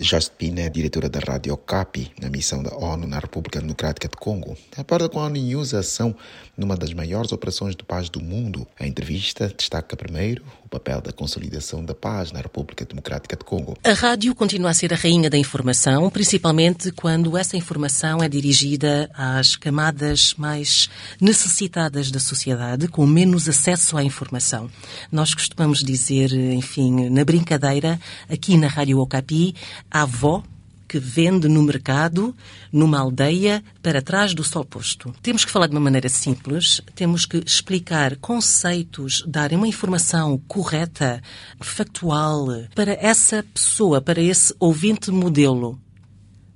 Josephine é diretora da Rádio Okapi, na missão da ONU na República Democrática de Congo. Aborda com a ONU News a ação numa das maiores operações de paz do mundo. A entrevista destaca primeiro o papel da consolidação da paz na República Democrática de Congo. A rádio continua a ser a rainha da informação, principalmente quando essa informação é dirigida às camadas mais necessitadas da sociedade, com menos acesso à informação. Nós costumamos dizer, enfim, na brincadeira, aqui na Rádio Okapi, a avó que vende no mercado, numa aldeia, para trás do sol posto. Temos que falar de uma maneira simples, temos que explicar conceitos, dar uma informação correta, factual, para essa pessoa, para esse ouvinte modelo.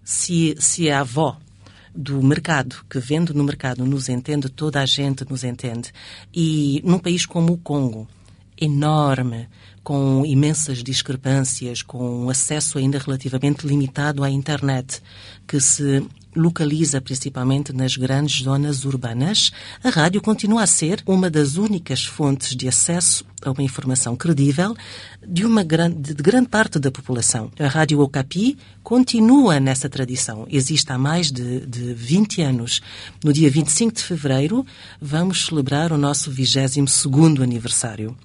Se, se a avó do mercado, que vende no mercado, nos entende, toda a gente nos entende. E num país como o Congo, enorme, com imensas discrepâncias, com acesso ainda relativamente limitado à internet, que se localiza principalmente nas grandes zonas urbanas, a rádio continua a ser uma das únicas fontes de acesso a uma informação credível de uma grande, de grande parte da população. A Rádio Okapi continua nessa tradição. Existe há mais de, de 20 anos. No dia 25 de fevereiro, vamos celebrar o nosso 22º aniversário.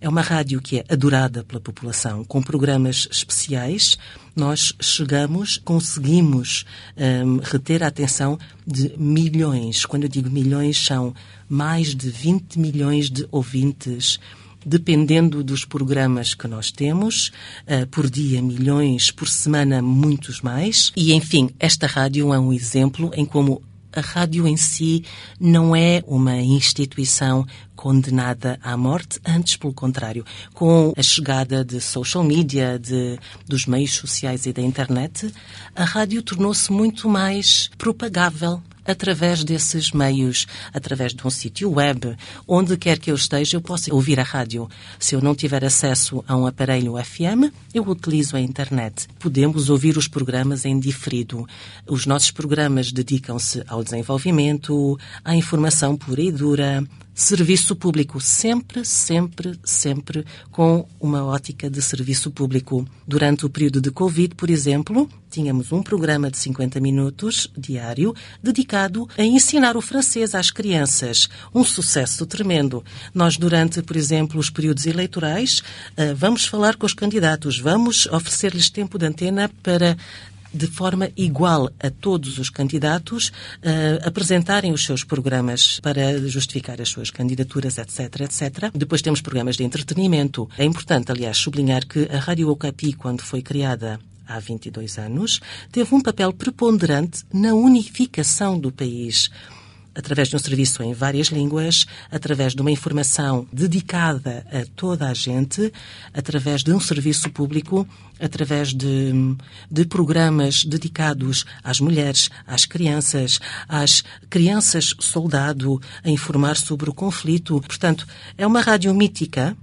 É uma rádio que é adorada pela população, com programas especiais. Nós chegamos, conseguimos um, reter a atenção de milhões. Quando eu digo milhões, são mais de 20 milhões de ouvintes dependendo dos programas que nós temos, uh, por dia milhões, por semana muitos mais. E, enfim, esta rádio é um exemplo em como a rádio em si não é uma instituição condenada à morte, antes pelo contrário. Com a chegada de social media, de, dos meios sociais e da internet, a rádio tornou-se muito mais propagável através desses meios, através de um sítio web, onde quer que eu esteja, eu posso ouvir a rádio. Se eu não tiver acesso a um aparelho FM, eu utilizo a internet. Podemos ouvir os programas em diferido. Os nossos programas dedicam-se ao desenvolvimento, à informação pura e dura, serviço público, sempre, sempre, sempre com uma ótica de serviço público. Durante o período de Covid, por exemplo, tínhamos um programa de 50 minutos diário dedicado a ensinar o francês às crianças. Um sucesso tremendo. Nós, durante, por exemplo, os períodos eleitorais, eh, vamos falar com os candidatos, vamos oferecer-lhes tempo de antena para de forma igual a todos os candidatos uh, apresentarem os seus programas para justificar as suas candidaturas, etc, etc. Depois temos programas de entretenimento. É importante, aliás, sublinhar que a Rádio Okapi, quando foi criada há 22 anos, teve um papel preponderante na unificação do país através de um serviço em várias línguas, através de uma informação dedicada a toda a gente, através de um serviço público, através de, de programas dedicados às mulheres, às crianças, às crianças soldado, a informar sobre o conflito. Portanto, é uma rádio mítica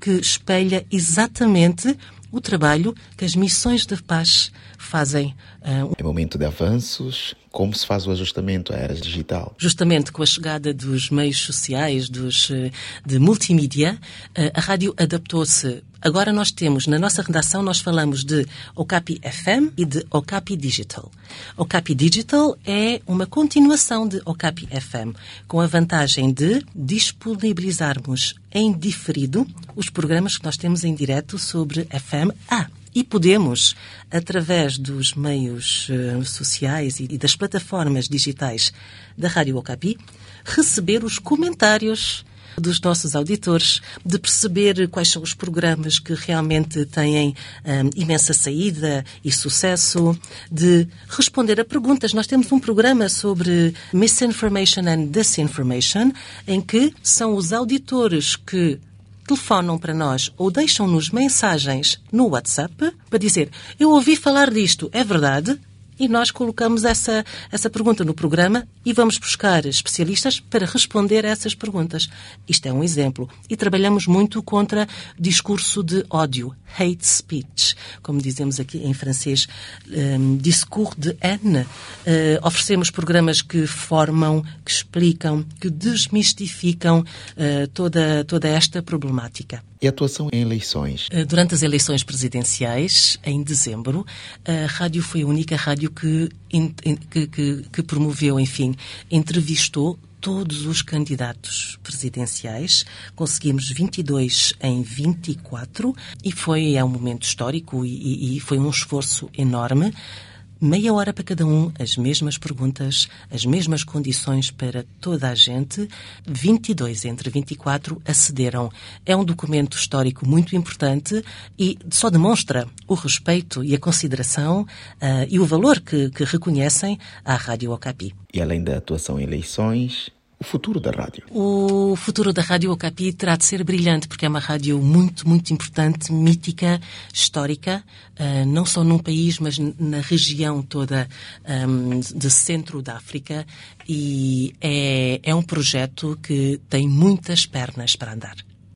que espelha exatamente o trabalho que as missões de paz fazem. Uh, é momento de avanços. Como se faz o ajustamento à era digital? Justamente com a chegada dos meios sociais, dos, eh, de multimídia, eh, a rádio adaptou-se. Agora nós temos, na nossa redação, nós falamos de Okapi FM e de Okapi Digital. Okapi Digital é uma continuação de Okapi FM, com a vantagem de disponibilizarmos em diferido os programas que nós temos em direto sobre FM A. E podemos, através dos meios uh, sociais e, e, das plataformas digitais da Rádio Okapi, receber os comentários dos nossos auditores, de perceber quais são os programas que realmente têm um, eh, imensa saída e sucesso, de responder a perguntas. Nós temos um programa sobre misinformation and disinformation, em que são os auditores que telefonam para nós ou deixam-nos mensagens no WhatsApp para dizer: Eu ouvi falar disto, é verdade? E nós colocamos essa, essa pergunta no programa e vamos buscar especialistas para responder a essas perguntas. Isto é um exemplo. E trabalhamos muito contra discurso de ódio, hate speech, como dizemos aqui em francês, um, discours de haine. Uh, oferecemos programas que formam, que explicam, que desmistificam uh, toda, toda esta problemática. E atuação em eleições? Eh, durante as eleições presidenciais, em dezembro, a rádio foi a única rádio que, que, que, que promoveu, enfim, entrevistou todos os candidatos presidenciais. Conseguimos 22 em 24 e foi é um momento histórico e, e foi um esforço enorme meia hora para cada um, as mesmas perguntas, as mesmas condições para toda a gente. 22 entre 24 acederam. É um documento histórico muito importante e só demonstra o respeito e a consideração uh, e o valor que, que reconhecem à Rádio Okapi. E além da atuação em eleições, o futuro da rádio? O futuro da Rádio Okapi terá de ser brilhante, porque é uma rádio muito, muito importante, mítica, histórica, uh, não só num país, mas na região toda ehm, de centro da África, e é, é um projeto que tem muitas pernas para andar.